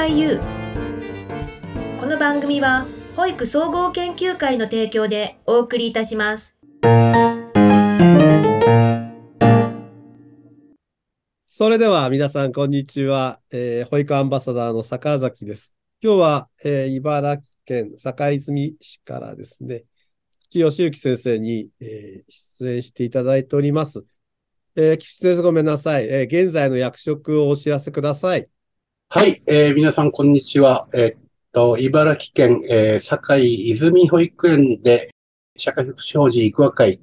BYU この番組は保育総合研究会の提供でお送りいたしますそれでは皆さん、こんにちは。えー保育アンバサダーの坂崎です。今日は、えー茨城県坂泉市からですね、菊池義之先生に、えー出演していただいております。えー菊池先生ごめんなさい。えー現在の役職をお知らせください。はい、えー皆さん、こんにちは。えーっと、茨城県、えー堺泉保育園で、社会福祉法人育和会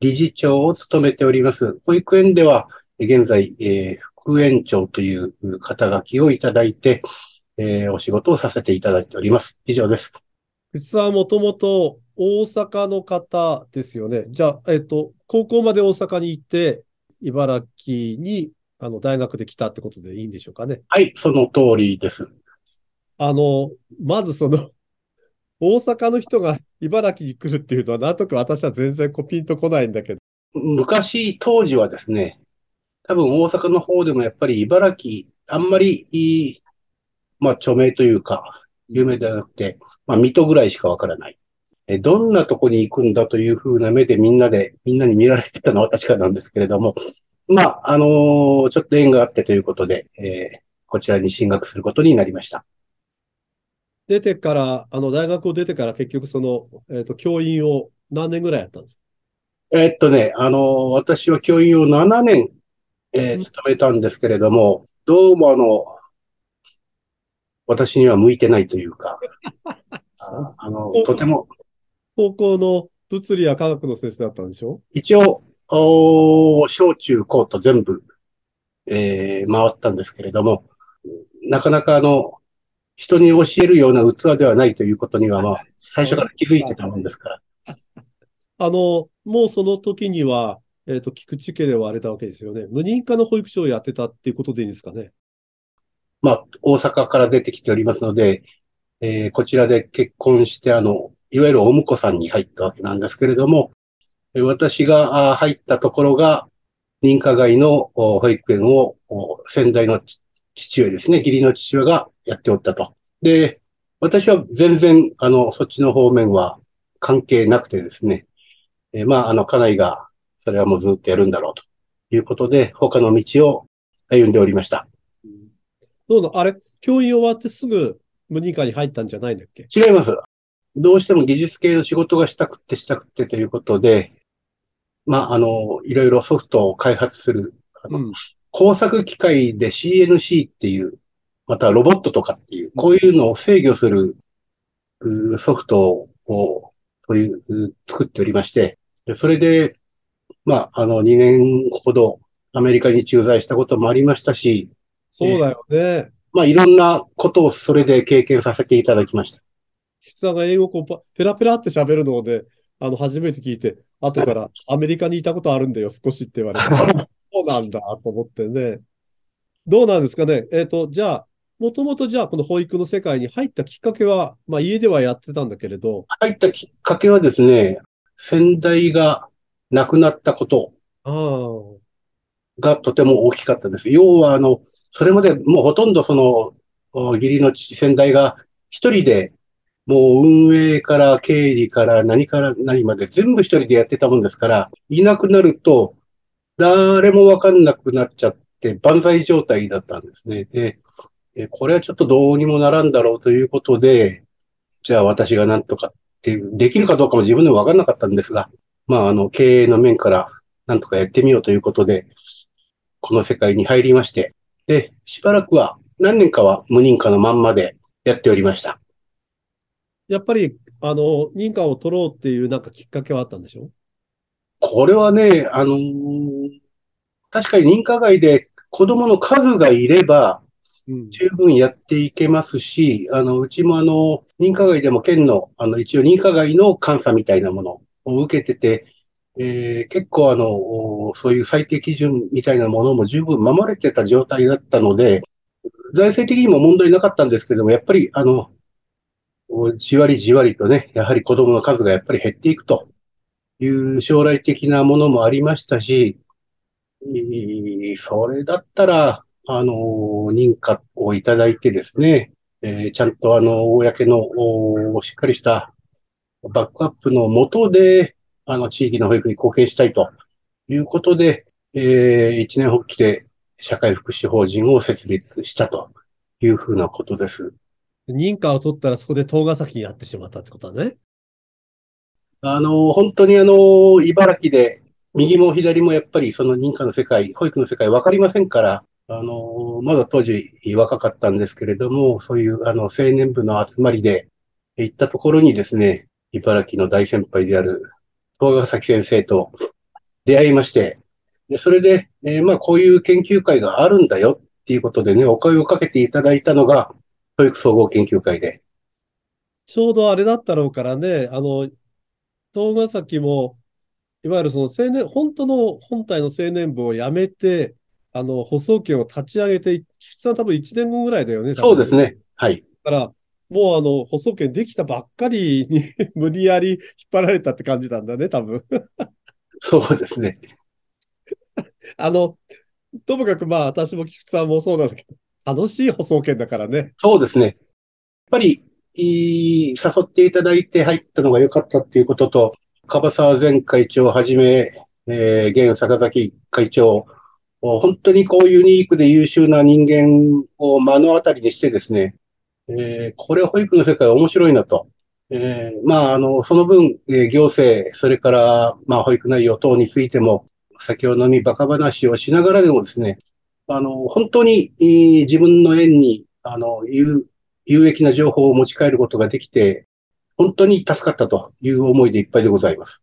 理事長を務めております。保育園では、現在、えー副園長という肩書きをいただいて、えーお仕事をさせていただいております。以上です。菊池さんはもともと大阪の方ですよね。じゃあ、えっと、高校まで大阪に行って、茨城にあの大学で来たってことでいいんでしょうかね。はい、その通りです。あの、まずその、大阪の人が茨城に来るっていうのは、なんとか私は全然こうピンとこないんだけど。昔、当時はですね、多分大阪の方でもやっぱり茨城、あんまりまあ著名というか、有名ではなくて、まあ水戸ぐらいしかわからない。えどんなとこに行くんだというふうな目でみんなで、みんなに見られてたのは確かなんですけれども、まあ、あのーちょっと縁があってということで、えーこちらに進学することになりました。出てから、あの大学を出てから結局その、えっと、教員を何年ぐらいやったんですか？えーっとね、あのー私は教員を7年、えーうん。務めたんですけれども、どうもあの、私には向いてないというか、ああの、とても、高校の物理や科学の先生だったんでしょ？一応、おー小中高と全部、えー回ったんですけれども、なかなかあの、人に教えるような器ではないということには、まあ、最初から気づいてたもんですから。あの、もうその時には、えっと、菊池家ではあれたわけですよね。無認可の保育所をやってたっていうことでいいんですかね。まあ、大阪から出てきておりますので、えーこちらで結婚して、あの、いわゆるお婿さんに入ったわけなんですけれども、えー私が入ったところが、認可外のお保育園をお先代のち父親ですね、義理の父親がやっておったと。で、私は全然、あの、そっちの方面は関係なくてですね、えーまあ、あの、家内が、それはもうずっとやるんだろうということで、他の道を歩んでおりました。どうぞ、あれ、教員終わってすぐ無認可に入ったんじゃないんだっけ？違います。どうしても技術系の仕事がしたくてしたくてということで、まあ、あの、いろいろソフトを開発する、うん。工作機械で CNC っていう、またはロボットとかっていう、こういうのを制御するうソフトを、そういう、う作っておりまして、でそれで、まあ、あの、2年ほどアメリカに駐在したこともありましたし、そうだよね。まあ、いろんなことをそれで経験させていただきました。菊池さんが英語こうパペラペラって喋るので、あの、初めて聞いて、後からアメリカにいたことあるんだよ、少しって言われて、そうなんだと思ってね。どうなんですかね。えっと、じゃあ、もともとじゃあ、この保育の世界に入ったきっかけは、まあ家ではやってたんだけれど、入ったきっかけはですね、先代が亡くなったことがとても大きかったです。要は、あの、それまでもうほとんどその、お義理の父、先代が一人で、もう運営から経理から何から何まで全部一人でやってたもんですから、いなくなると、誰もわかんなくなっちゃって、万歳状態だったんですね。で、これはちょっとどうにもならんだろうということで、じゃあ私がなんとかっていう、できるかどうかも自分でもわかんなかったんですが、まあ、あの、経営の面からなんとかやってみようということで、この世界に入りまして、で、しばらくは何年かは無認可のまんまでやっておりました。やっぱり、あの、認可を取ろうっていうなんかきっかけはあったんでしょ？これはね、あのー確かに認可外で子供の数がいればうん。十分やっていけますし、あの、うちもあの、認可外でも県の、あの、一応認可外の監査みたいなものを受けてて、えー結構あの、おそういう最低基準みたいなものも十分守れてた状態だったので、財政的にも問題なかったんですけども、やっぱりあの、おじわりじわりとね、やはり子供の数がやっぱり減っていくという将来的なものもありましたし、それだったら、あの、認可をいただいてですね、えーちゃんとあの、公の、しっかりしたバックアップのもとで、あの、地域の保育に貢献したいということで、えー一年発起で社会福祉法人を設立したというふうなことです。認可を取ったらそこで東ヶ崎にやってしまったってことだね。あの、本当にあの、茨城で、右も左もやっぱりその認可の世界、保育の世界分かりませんから、あの、まだ当時若かったんですけれども、そういうあの、青年部の集まりで行ったところにですね、茨城の大先輩である東ヶ崎先生と出会いまして、でそれで、えーまあこういう研究会があるんだよっていうことでね、お声をかけていただいたのが、保育総合研究会で、ちょうどあれだったろうからね、あの、東ヶ崎も、いわゆるその青年、本当の本体の青年部を辞めて、あの、舗装権を立ち上げて、菊池さん多分1年後ぐらいだよね、そうです。ね。はい。だから、もうあの、舗装権できたばっかりに 無理やり引っ張られたって感じなんだね、多分。そうですね。あの、ともかくまあ、私も菊池さんもそうなんだけど、楽しい舗装権だからね。そうですね。やっぱり、いい誘っていただいて入ったのが良かったっていうことと、樺沢前会長をはじめ、えー、現坂崎会長、本当にこうユニークで優秀な人間を目の当たりにしてですね、えー、これ保育の世界面白いなと。えー、まあ、あの、その分、えー行政、それから、まあ、保育内容等についても、先ほどのバカ話をしながらでもですね、あの、本当に、えー自分の園に、あの、有、有益な情報を持ち帰ることができて、本当に助かったという思いでいっぱいでございます。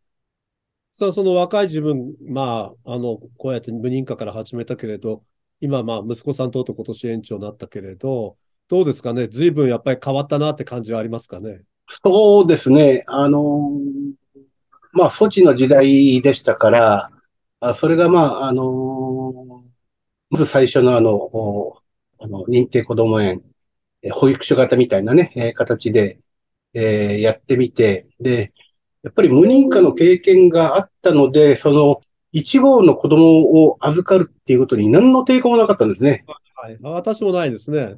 さあ、その若い自分、まあ、あの、こうやって無認可から始めたけれど、今、まあ、息子さんとうとう今年園長になったけれど、どうですかね？随分やっぱり変わったなって感じはありますかね？そうですね。あの、まあ、措置の時代でしたから、あそれが、まあ、あの、まず最初のあの、おあの認定こども園、え保育所型みたいなね、えー形で、えーやってみて、で、やっぱり無認可の経験があったので、その、一号の子供を預かるっていうことに何の抵抗もなかったんですね。はい。あ私もないですね。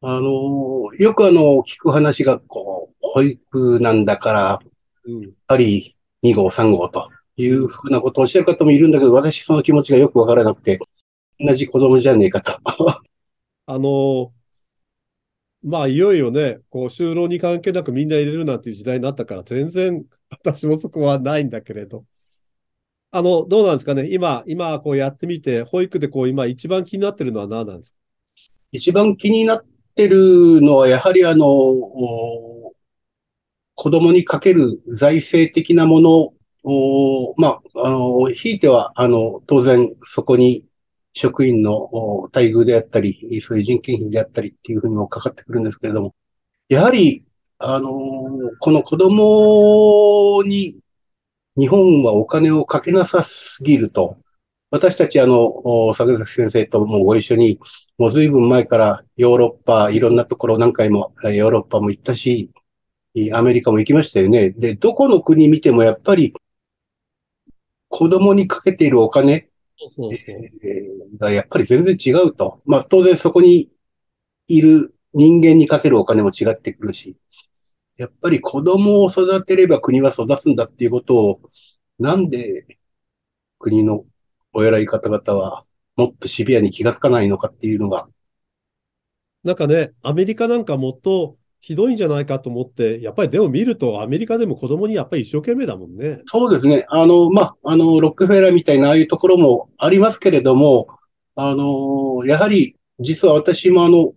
あの、よくあの、聞く話が、こう、保育なんだから、うん。やっぱり2号、3号というふうなことをおっしゃる方もいるんだけど、私その気持ちがよくわからなくて、同じ子供じゃねえかと。あの、まあ、いよいよね、こう、就労に関係なくみんな入れるなんていう時代になったから、全然、私もそこはないんだけれど。あの、どうなんですかね？今、今、こうやってみて、保育でこう、今一番気になってるのは何なんですか？一番気になってるのは、やはりあの、お子供にかける財政的なものを、まあ、あの、ひいては、あの、当然そこに職員のお待遇であったり、そういう人件費であったりっていうふうにもかかってくるんですけれども、やはり、あの、この子供に日本はお金をかけなさすぎると、私たちあの、お坂崎先生ともご一緒に、もう随分前からヨーロッパ、いろんなところ何回もえーヨーロッパも行ったし、いアメリカも行きましたよね。で、どこの国見てもやっぱり子供にかけているお金、そうそうそう。えーがやっぱり全然違うと。まあ当然そこにいる人間にかけるお金も違ってくるし、やっぱり子供を育てれば国は育つんだっていうことを、なんで国のお偉い方々はもっとシビアに気がつかないのかっていうのが、なんかね、アメリカなんかもっとひどいんじゃないかと思って、やっぱりでも見るとアメリカでも子供にやっぱり一生懸命だもんね。そうですね。あの、まあ、あの、ロックフェラーみたいなああいうところもありますけれども、あの、やはり、実は私もあの、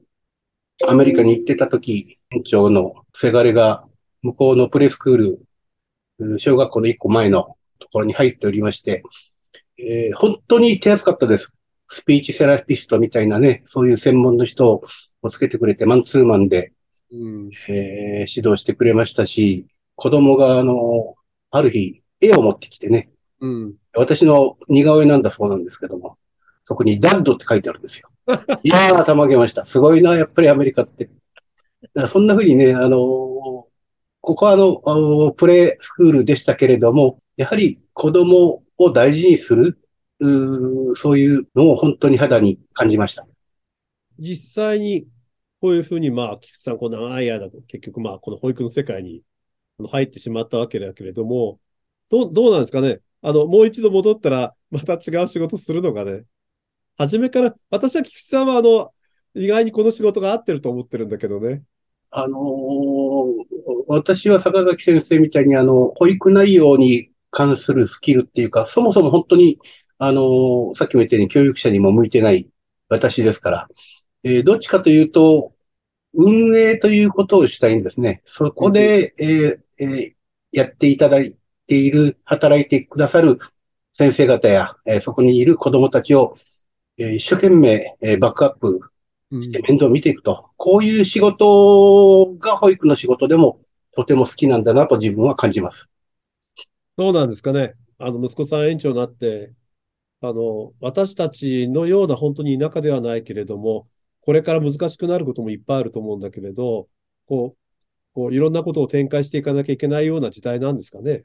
アメリカに行ってた時、園長のせがれが、向こうのプレスクール、うん小学校の一個前のところに入っておりまして、えー本当に手厚かったです。スピーチセラピストみたいなね、そういう専門の人をつけてくれて、マンツーマンで、うん。えー指導してくれましたし、子供が、あの、ある日、絵を持ってきてね、うん。私の似顔絵なんだそうなんですけども、そこにダッドって書いてあるんですよ。いやー、たまげました。すごいな、やっぱりアメリカって。そんな風にね、あのーここはあの、あのプレイスクールでしたけれども、やはり子供を大事にする、うそういうのを本当に肌に感じました。実際にこういうふうに、まあ、菊池さん、この長い間、結局、まあ、この保育の世界に入ってしまったわけだけれども、どう、どうなんですかね？あの、もう一度戻ったら、また違う仕事するのがね。初めから、私は菊池さんは、あの、意外にこの仕事が合ってると思ってるんだけどね。あのー、私は坂崎先生みたいに、あの、保育内容に関するスキルっていうか、そもそも本当に、あのー、さっきも言ったように教育者にも向いてない私ですから、えー、どっちかというと、運営ということをしたいんですね。そこで、えーえー、やっていただいている、働いてくださる先生方や、えー、そこにいる子供たちを、えー、一生懸命、えー、バックアップして面倒を見ていくと、うん、こういう仕事が保育の仕事でもとても好きなんだなと自分は感じます。そうなんですかね。あの、息子さん園長になって、あの、私たちのような本当に田舎ではないけれども、これから難しくなることもいっぱいあると思うんだけれど、こう、こういろんなことを展開していかなきゃいけないような時代なんですかね。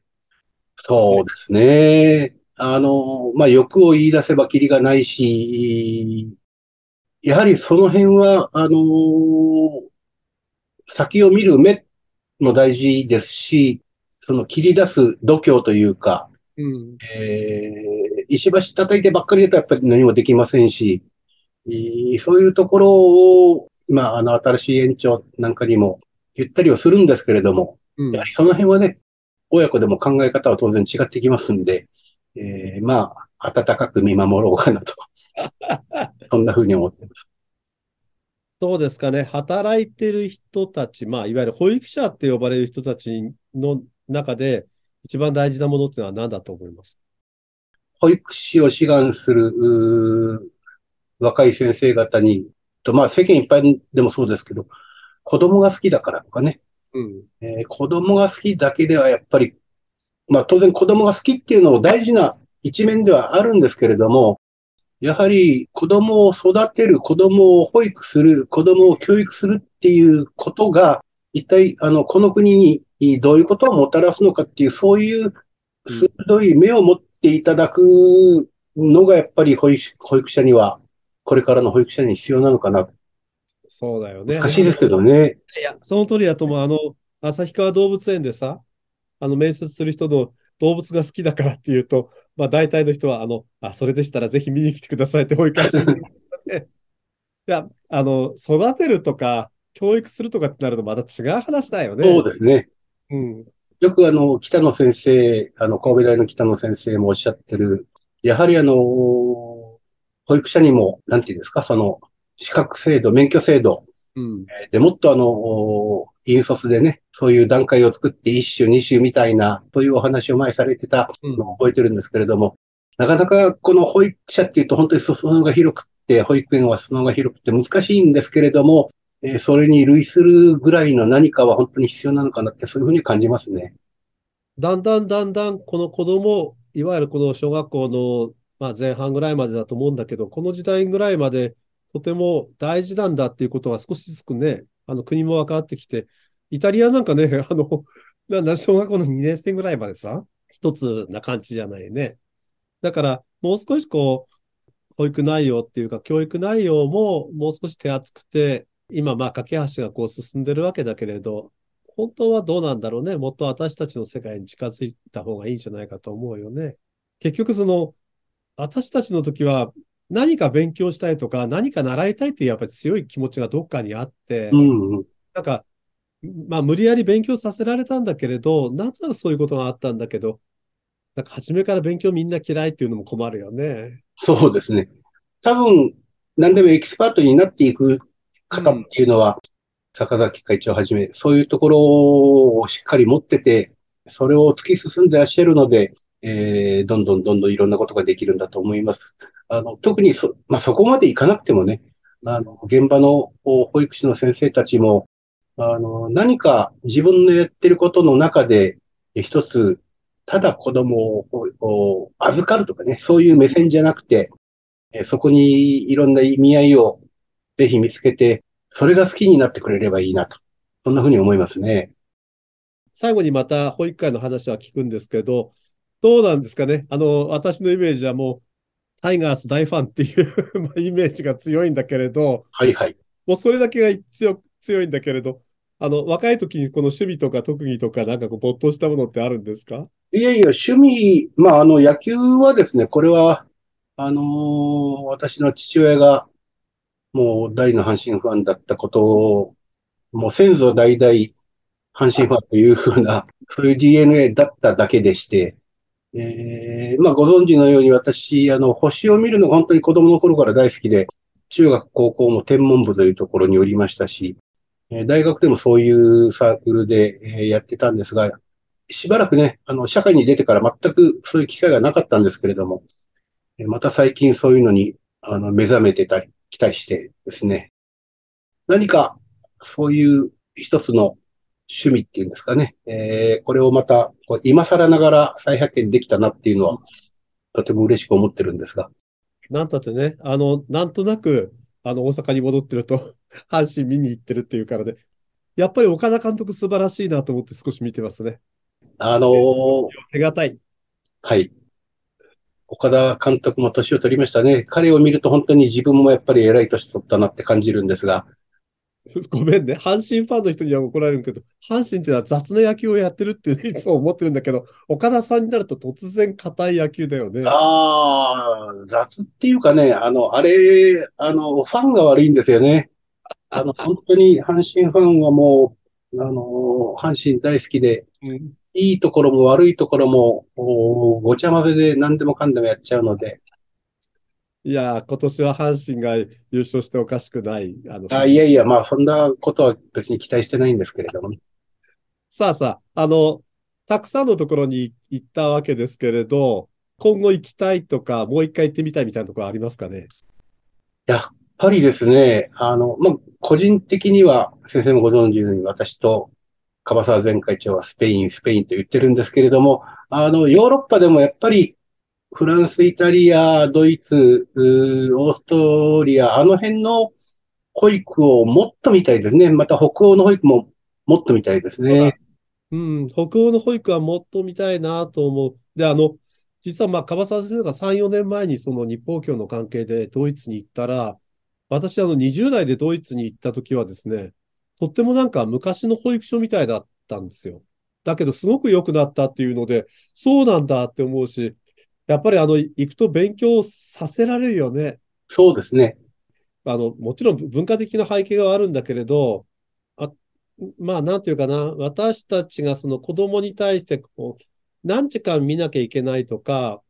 そうですね。あの、まあ、欲を言い出せばきりがないし、やはりその辺は、あの先を見る目も大事ですし、その切り出す度胸というか、うん、えー、石橋叩いてばっかりだとやっぱり何もできませんし、そういうところを、今、あの、新しい園長なんかにも言ったりはするんですけれども、うん、やはりその辺はね、親子でも考え方は当然違ってきますんで、えー、まあ、温かく見守ろうかなと。そんな風に思ってます。そうですかね。働いてる人たち、まあ、いわゆる保育者って呼ばれる人たちの中で、一番大事なものっていうのは何だと思います？保育士を志願する若い先生方に、とまあ世間一般でもそうですけど、子供が好きだからとかね、うんえー、子供が好きだけではやっぱり、まあ当然子供が好きっていうのも大事な一面ではあるんですけれども、やはり子供を育てる、子供を保育する、子供を教育するっていうことが、一体、あの、この国にどういうことをもたらすのかっていう、そういう鋭い目を持っていただくのが、やっぱり保育者にはこれからの保育者に必要なのかな。そうだよね。難しいですけどね。いや、その通りだと思う。あの、旭川動物園でさ、あの、面接する人の動物が好きだからっていうと、まあ大体の人は、あの、あ、それでしたらぜひ見に来てくださいって保育士に。いや、あの、育てるとか、教育するとかってなるとまた違う話だよね。そうですね。うん。よくあの、北野先生、あの、神戸大の北野先生もおっしゃってる、やはりあの、保育者にも、なんていうんですか、その、資格制度、免許制度、うん、でもっとあの、引率でね、そういう段階を作って一種、二種みたいな、というお話を前されてたのを覚えてるんですけれども、うん、なかなかこの保育者っていうと本当に裾野が広くて、保育園は裾野が広くて難しいんですけれども、えー、それに類するぐらいの何かは本当に必要なのかなって、そういうふうに感じますね。だんだんだんだんこの子供、いわゆるこの小学校のまあ、前半ぐらいまでだと思うんだけど、この時代ぐらいまでとても大事なんだっていうことが少しずつね、あの国も分かってきて、イタリアなんかね、あの、なんだ、小学校の2年生ぐらいまでさ、一つな感じじゃないね。だから、もう少しこう、保育内容っていうか、教育内容ももう少し手厚くて、今、まあ、架け橋がこう進んでるわけだけれど、本当はどうなんだろうね。もっと私たちの世界に近づいた方がいいんじゃないかと思うよね。結局、その、私たちの時は何か勉強したいとか、何か習いたいっていうやっぱり強い気持ちがどっかにあって、うんなんか、まあ無理やり勉強させられたんだけれど、なんとなくそういうことがあったんだけど、なんか初めから勉強みんな嫌いっていうのも困るよね。そうですね。多分、何でもエキスパートになっていく方っていうのは、うん、坂崎会長はじめ、そういうところをしっかり持ってて、それを突き進んでらっしゃるので、えー、どんどんどんどんいろんなことができるんだと思います。あの、特にそ、まあ、そこまでいかなくてもね、あの、現場の保育士の先生たちも、あの、何か自分のやってることの中で、一つ、ただ子供を預かるとかね、そういう目線じゃなくて、そこにいろんな意味合いをぜひ見つけて、それが好きになってくれればいいなと。そんなふうに思いますね。最後にまた保育会の話は聞くんですけど、どうなんですかね？あの、私のイメージはもうタイガース大ファンっていう まあイメージが強いんだけれど、はいはい。もうそれだけが強強いんだけれど、あの、若い時にこの趣味とか特技とかなんかこう没頭したものってあるんですか？いやいや、趣味、まあ、あの、野球はですね、これは、あのー私の父親が、もう大の阪神ファンだったことを、もう先祖代々阪神ファンというふうな、そういう DNA だっただけでして、えー、まあ、ご存知のように私、あの、星を見るのが本当に子供の頃から大好きで、中学、高校も天文部というところにおりましたし、え大学でもそういうサークルで、えやってたんですが、しばらくね、あの、社会に出てから全くそういう機会がなかったんですけれども、えまた最近そういうのに、あの、目覚めてたり、来たりしてですね、何か、そういう一つの趣味っていうんですかね、えーこれをまた、今更ながら再発見できたなっていうのは、とても嬉しく思ってるんですが、なんたってね、あの、なんとなく、あの、大阪に戻ってると、阪神見に行ってるっていうからね、やっぱり岡田監督素晴らしいなと思って少し見てますね。あのー手堅い。はい。岡田監督も年を取りましたね。彼を見ると本当に自分もやっぱり偉い年取ったなって感じるんですが、ごめんね。阪神ファンの人には怒られるけど、阪神ってのは雑な野球をやってるってい つも思ってるんだけど、岡田さんになると突然硬い野球だよね。ああ、雑っていうかね、あの、あれ、あの、ファンが悪いんですよね。あの、本当に阪神ファンはもう、あの、阪神大好きで、うんいいところも悪いところも、おごちゃ混ぜで何でもかんでもやっちゃうので、いやー、今年は阪神が優勝しておかしくない。あの、あいやいや、まあそんなことは別に期待してないんですけれどもね。さあさあ、あの、たくさんのところに行ったわけですけれど、今後行きたいとか、もう一回行ってみたいみたいなところありますかね？やっぱりですね、あの、まあ、個人的には、先生もご存知のように、私と樺沢前会長はスペイン、スペインと言ってるんですけれども、あの、ヨーロッパでもやっぱり、フランス、イタリア、ドイツ、オーストリア、あの辺の保育をもっと見たいですね。また北欧の保育ももっと見たいですね。うん、北欧の保育はもっと見たいなと思う。で、あの、実はまあ、樺沢先生が3、4年前にその日報協の関係でドイツに行ったら、私あの20代でドイツに行った時はですね、とってもなんか昔の保育所みたいだったんですよ。だけどすごく良くなったっていうので、そうなんだって思うし、やっぱりあの、行くと勉強させられるよね。そうですね。あの、もちろん文化的な背景があるんだけれど、あ、まあ、なんていうかな、私たちがその子供に対して、こう、何時間見なきゃいけないとか、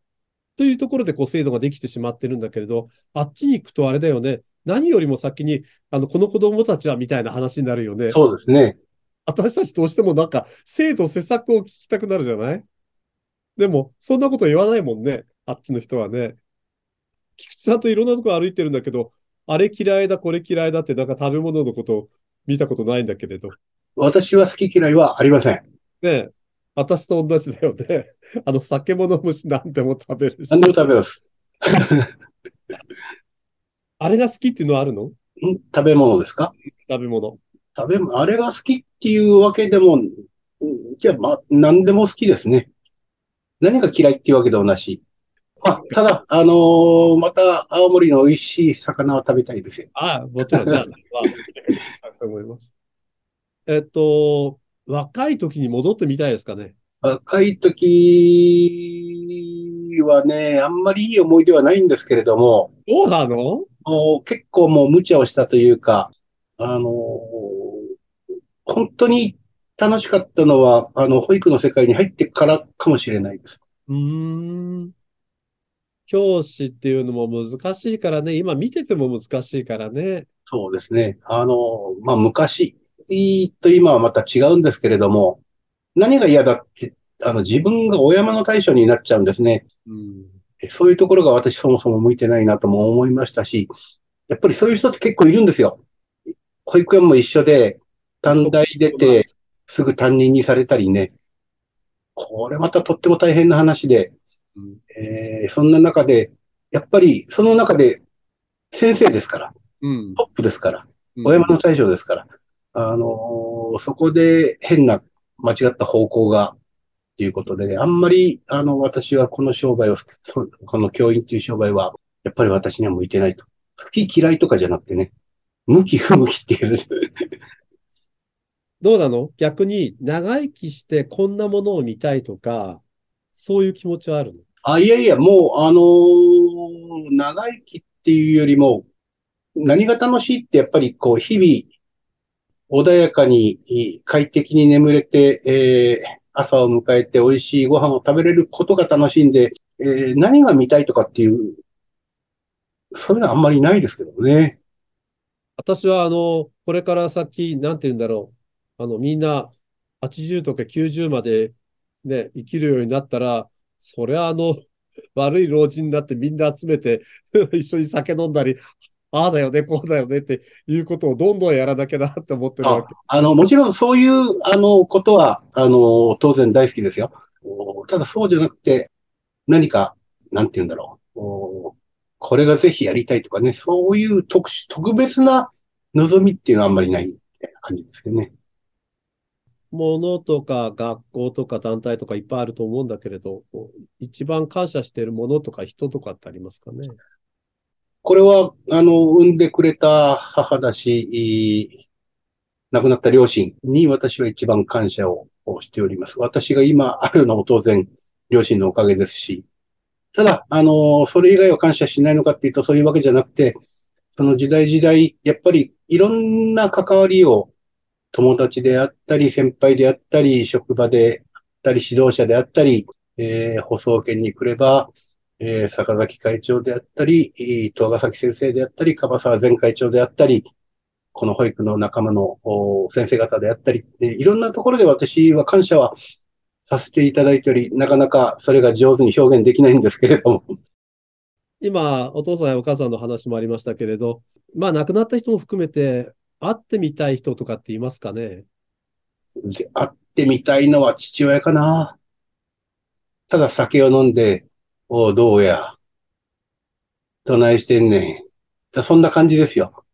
というところでこう制度ができてしまってるんだけれど、あっちに行くとあれだよね。何よりも先に、あの、この子供たちはみたいな話になるよね。そうですね。私たちどうしてもなんか、制度施策を聞きたくなるじゃない？でも、そんなこと言わないもんね。あっちの人はね。菊池さんといろんなとこ歩いてるんだけど、あれ嫌いだ、これ嫌いだって、なんか食べ物のことを見たことないんだけれど。私は好き嫌いはありません。ねえ、私と同じだよね。あの、酒も飲むし、何でも食べるし何。でも食べます。あれが好きっていうのはあるの？ん？食べ物ですか？食べ物。食べ物、あれが好きっていうわけでも、うんじゃあ、まあ、何でも好きですね。何が嫌いっていうわけでもなし。まあ、ただ、あのーまた、青森の美味しい魚は食べたいですよ。ああ、もちろん、じゃあ、まあ、したいと思います。えっと、若い時に戻ってみたいですかね？若い時はね、あんまりいい思い出はないんですけれども、そうなの？もう結構もう無茶をしたというか、あのー本当に楽しかったのは、あの、保育の世界に入ってからかもしれないです。うーん。教師っていうのも難しいからね。今見てても難しいからね。そうですね。あの、まあ、昔と今はまた違うんですけれども、何が嫌だって、あの、自分が親山の対象になっちゃうんですね。うん。そういうところが私そもそも向いてないなとも思いましたし、やっぱりそういう人って結構いるんですよ。保育園も一緒で、短大出て、すぐ担任にされたりね。これまたとっても大変な話で、うんえーそんな中で、やっぱりその中で先生ですから、うん。トップですから、うんお山の大将ですから、あのーそこで変な間違った方向がっていうことで、あんまり、あの、私はこの商売を、そこの教員っていう商売は、やっぱり私には向いてないと。好き嫌いとかじゃなくてね、向き不向きっていう。どうなの？逆に長生きしてこんなものを見たいとか、そういう気持ちはあるの？あ、いやいや、もう、あのー長生きっていうよりも、何が楽しいってやっぱりこう、日々、穏やかに、い快適に眠れて、えー朝を迎えて美味しいご飯を食べれることが楽しいんで、えー何が見たいとかっていう、そういうのはあんまりないですけどね。私はあの、これから先、なんて言うんだろう。あの、みんな80とか90までね、生きるようになったら、そりゃあの、悪い老人になってみんな集めて 一緒に酒飲んだり、ああだよね、こうだよねっていうことをどんどんやらなきゃなって思ってるわけ。あの、もちろんそういう、あの、ことは、あの、当然大好きですよ。ただそうじゃなくて、何か、なんて言うんだろう。これがぜひやりたいとかね、そういう特殊、特別な望みっていうのはあんまりないみたいな感じですけどね。ものとか学校とか団体とかいっぱいあると思うんだけれど、一番感謝しているものとか人とかってありますかね？これは、あの、産んでくれた母だし、亡くなった両親に私は一番感謝をしております。私が今あるのも当然両親のおかげですし、ただ、あの、それ以外は感謝しないのかっていうとそういうわけじゃなくて、その時代時代、やっぱりいろんな関わりを友達であったり、先輩であったり、職場であったり、指導者であったり、えー、舗装研に来れば、えー、坂崎会長であったり、えー東ヶ崎先生であったり、樺沢前会長であったり、この保育の仲間の先生方であったり、えーいろんなところで私は感謝はさせていただいており、なかなかそれが上手に表現できないんですけれども、今、お父さんやお母さんの話もありましたけれど、まあ亡くなった人も含めて会ってみたい人とかっていますかね？で会ってみたいのは父親かな。ただ酒を飲んで、おう、どうや？どないしてんねん。だそんな感じですよ。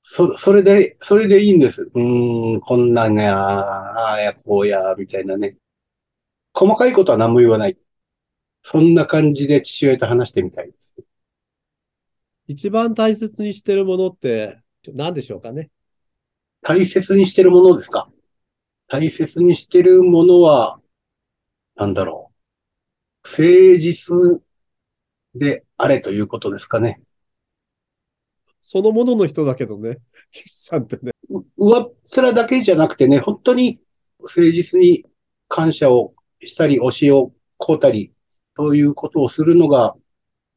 そ、それで、それでいいんです。うーん、こんなんや、ああや、こうや、みたいなね。細かいことは何も言わない。そんな感じで父親と話してみたいです。一番大切にしてるものって何でしょうかね。大切にしてるものですか？大切にしてるものは、なんだろう。誠実であれということですかね。そのものの人だけどね。岸さんってね。う上っ面だけじゃなくてね、本当に誠実に感謝をしたり、教えをこうたり、そういうことをするのが、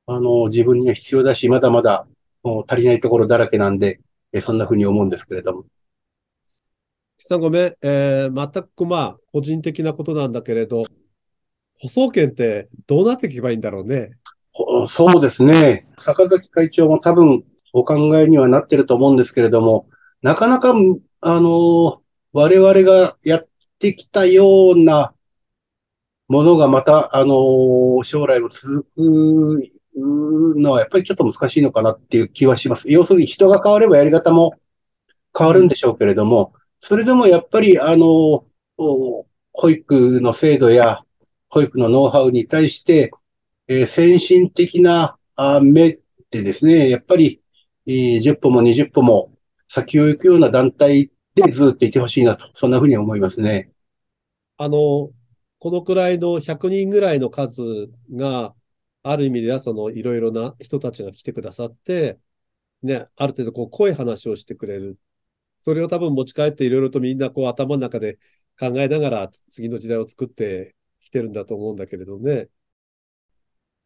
あの、自分には必要だし、まだまだもう足りないところだらけなんで、えそんなふうに思うんですけれども。岸さんごめん。えー、全くまあ、個人的なことなんだけれど、舗装権ってどうなっていけばいいんだろうね？ほそうですね。坂崎会長も多分お考えにはなってると思うんですけれども、なかなか、あの、我々がやってきたようなものがまた、あの、将来も続くのはやっぱりちょっと難しいのかなっていう気はします。要するに人が変わればやり方も変わるんでしょうけれども、それでもやっぱり、あの、保育の制度や保育のノウハウに対して、えー先進的な目でですね、やっぱり、えー10歩も20歩も先を行くような団体でずっといてほしいなと、そんなふうに思いますね。あの、このくらいの100人ぐらいの数が、ある意味ではそのいろいろな人たちが来てくださって、ね、ある程度こう濃い話をしてくれる。それを多分持ち帰っていろいろとみんなこう頭の中で考えながらつ次の時代を作ってきてるんだと思うんだけれどね。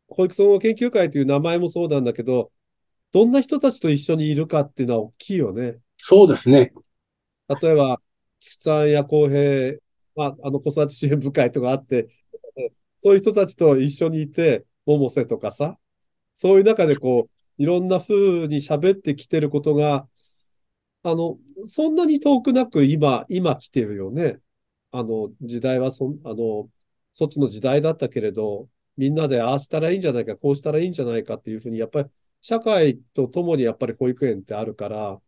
保育総合研究会という名前もそうなんだけど、どんな人たちと一緒にいるかっていうのは大きいよね。そうですね。例えば、菊池さんや浩平、まあ、あの子育て支援部会とかあって、そういう人たちと一緒にいて、百瀬とかさ、そういう中でこう、いろんな風に喋ってきてることが、あの、そんなに遠くなく今、今来てるよね。あの、時代はそ、あの、そっちの時代だったけれど、みんなでああしたらいいんじゃないか、こうしたらいいんじゃないかっていうふうに、やっぱり社会とともにやっぱり保育園ってあるから、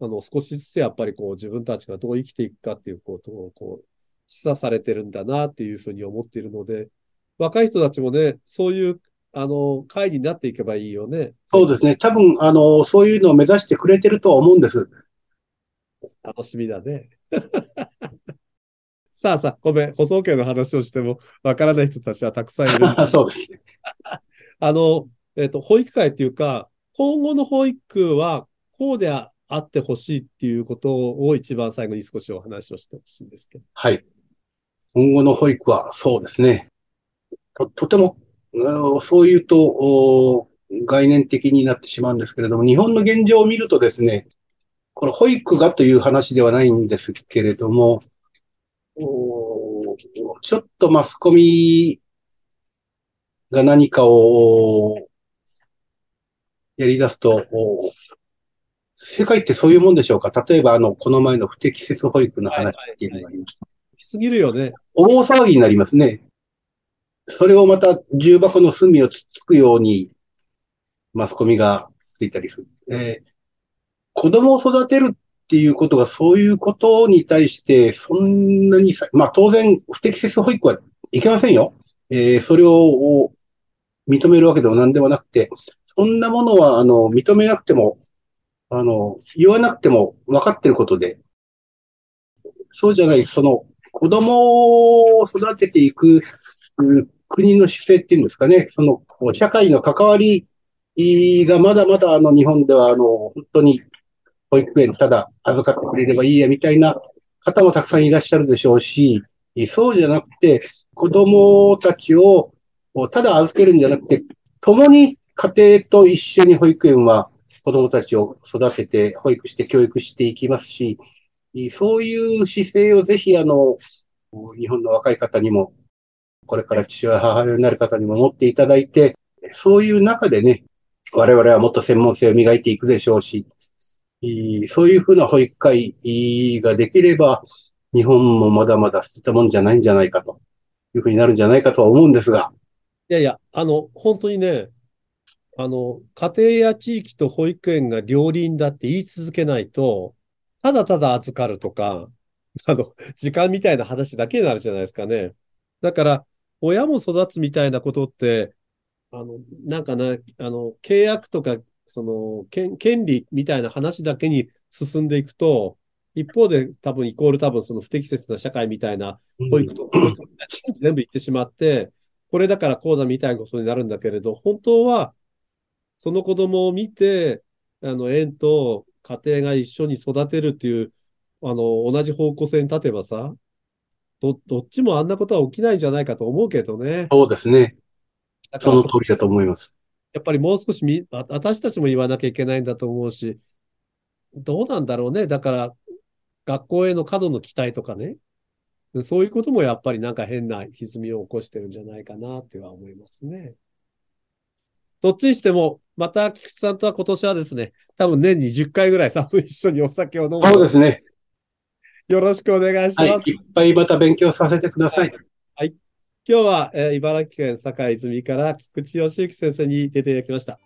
あの、少しずつやっぱりこう自分たちがどう生きていくかっていうことをこう示唆されてるんだなっていうふうに思っているので、若い人たちもね、そういう、あの、会になっていけばいいよね。そうですね。多分、あの、そういうのを目指してくれてるとは思うんです。楽しみだね。さあさあ、ごめん、補送系の話をしてもわからない人たちはたくさんいる。そうですね。あの、えっ、と、保育会っていうか、今後の保育はこうであってほしいっていうことを一番最後に少しお話をしてほしいんですけど。はい。今後の保育はそうですね。と、とても、うんそう言うと、お概念的になってしまうんですけれども、日本の現状を見るとですね、この保育がという話ではないんですけれども、おちょっとマスコミが何かをやり出すと、お世界ってそういうもんでしょうか？例えば、あの、この前の不適切保育の話っていうのがありました。きすぎるよね。大騒ぎになりますね。それをまた重箱の隅をつつくように、マスコミがついたりする。えー子供を育てるっていうことが、そういうことに対して、そんなにさ、まあ当然、不適切保育はいけませんよ。えーそれを認めるわけでも何でもなくて、そんなものは、あの、認めなくても、あの、言わなくても分かってることで、そうじゃない、その、子供を育てていく、うん国の姿勢っていうんですかね、その、社会の関わりがまだまだあの日本ではあの本当に保育園ただ預かってくれればいいやみたいな方もたくさんいらっしゃるでしょうし、そうじゃなくて子供たちをただ預けるんじゃなくて、共に家庭と一緒に保育園は子供たちを育てて保育して教育していきますし、そういう姿勢をぜひあの日本の若い方にもこれから父親、母親になる方にも持っていただいて、そういう中でね、我々はもっと専門性を磨いていくでしょうし、そういうふうな保育会ができれば、日本もまだまだ捨てたもんじゃないんじゃないかというふうになるんじゃないかとは思うんですが、いやいや、あの、本当にね、あの、家庭や地域と保育園が両輪だって言い続けないと、ただただ預かるとか、あの、時間みたいな話だけになるじゃないですかね。だから、親も育つみたいなことって、あの、なんかな、あの、契約とか、その、権、権利みたいな話だけに進んでいくと、一方で多分イコール多分その不適切な社会みたいな保育とか、全部言ってしまって、これだからこうだみたいなことになるんだけれど、本当は、その子供を見て、あの、園と家庭が一緒に育てるっていう、あの、同じ方向性に立てばさ、ど、どっちもあんなことは起きないんじゃないかと思うけどね。そうですね。だからその通りだと思います。やっぱりもう少しみ、あ私たちも言わなきゃいけないんだと思うし、どうなんだろうね。だから、学校への過度の期待とかね。そういうこともやっぱりなんか変な歪みを起こしてるんじゃないかなっては思いますね。どっちにしても、また菊池さんとは今年はですね、多分年に10回ぐらい多分一緒にお酒を飲むそうですね。よろしくお願いしはい。ます。いっぱいまた勉強させてください。今日は、えー茨城県境泉から菊池義之先生に出ていただきました。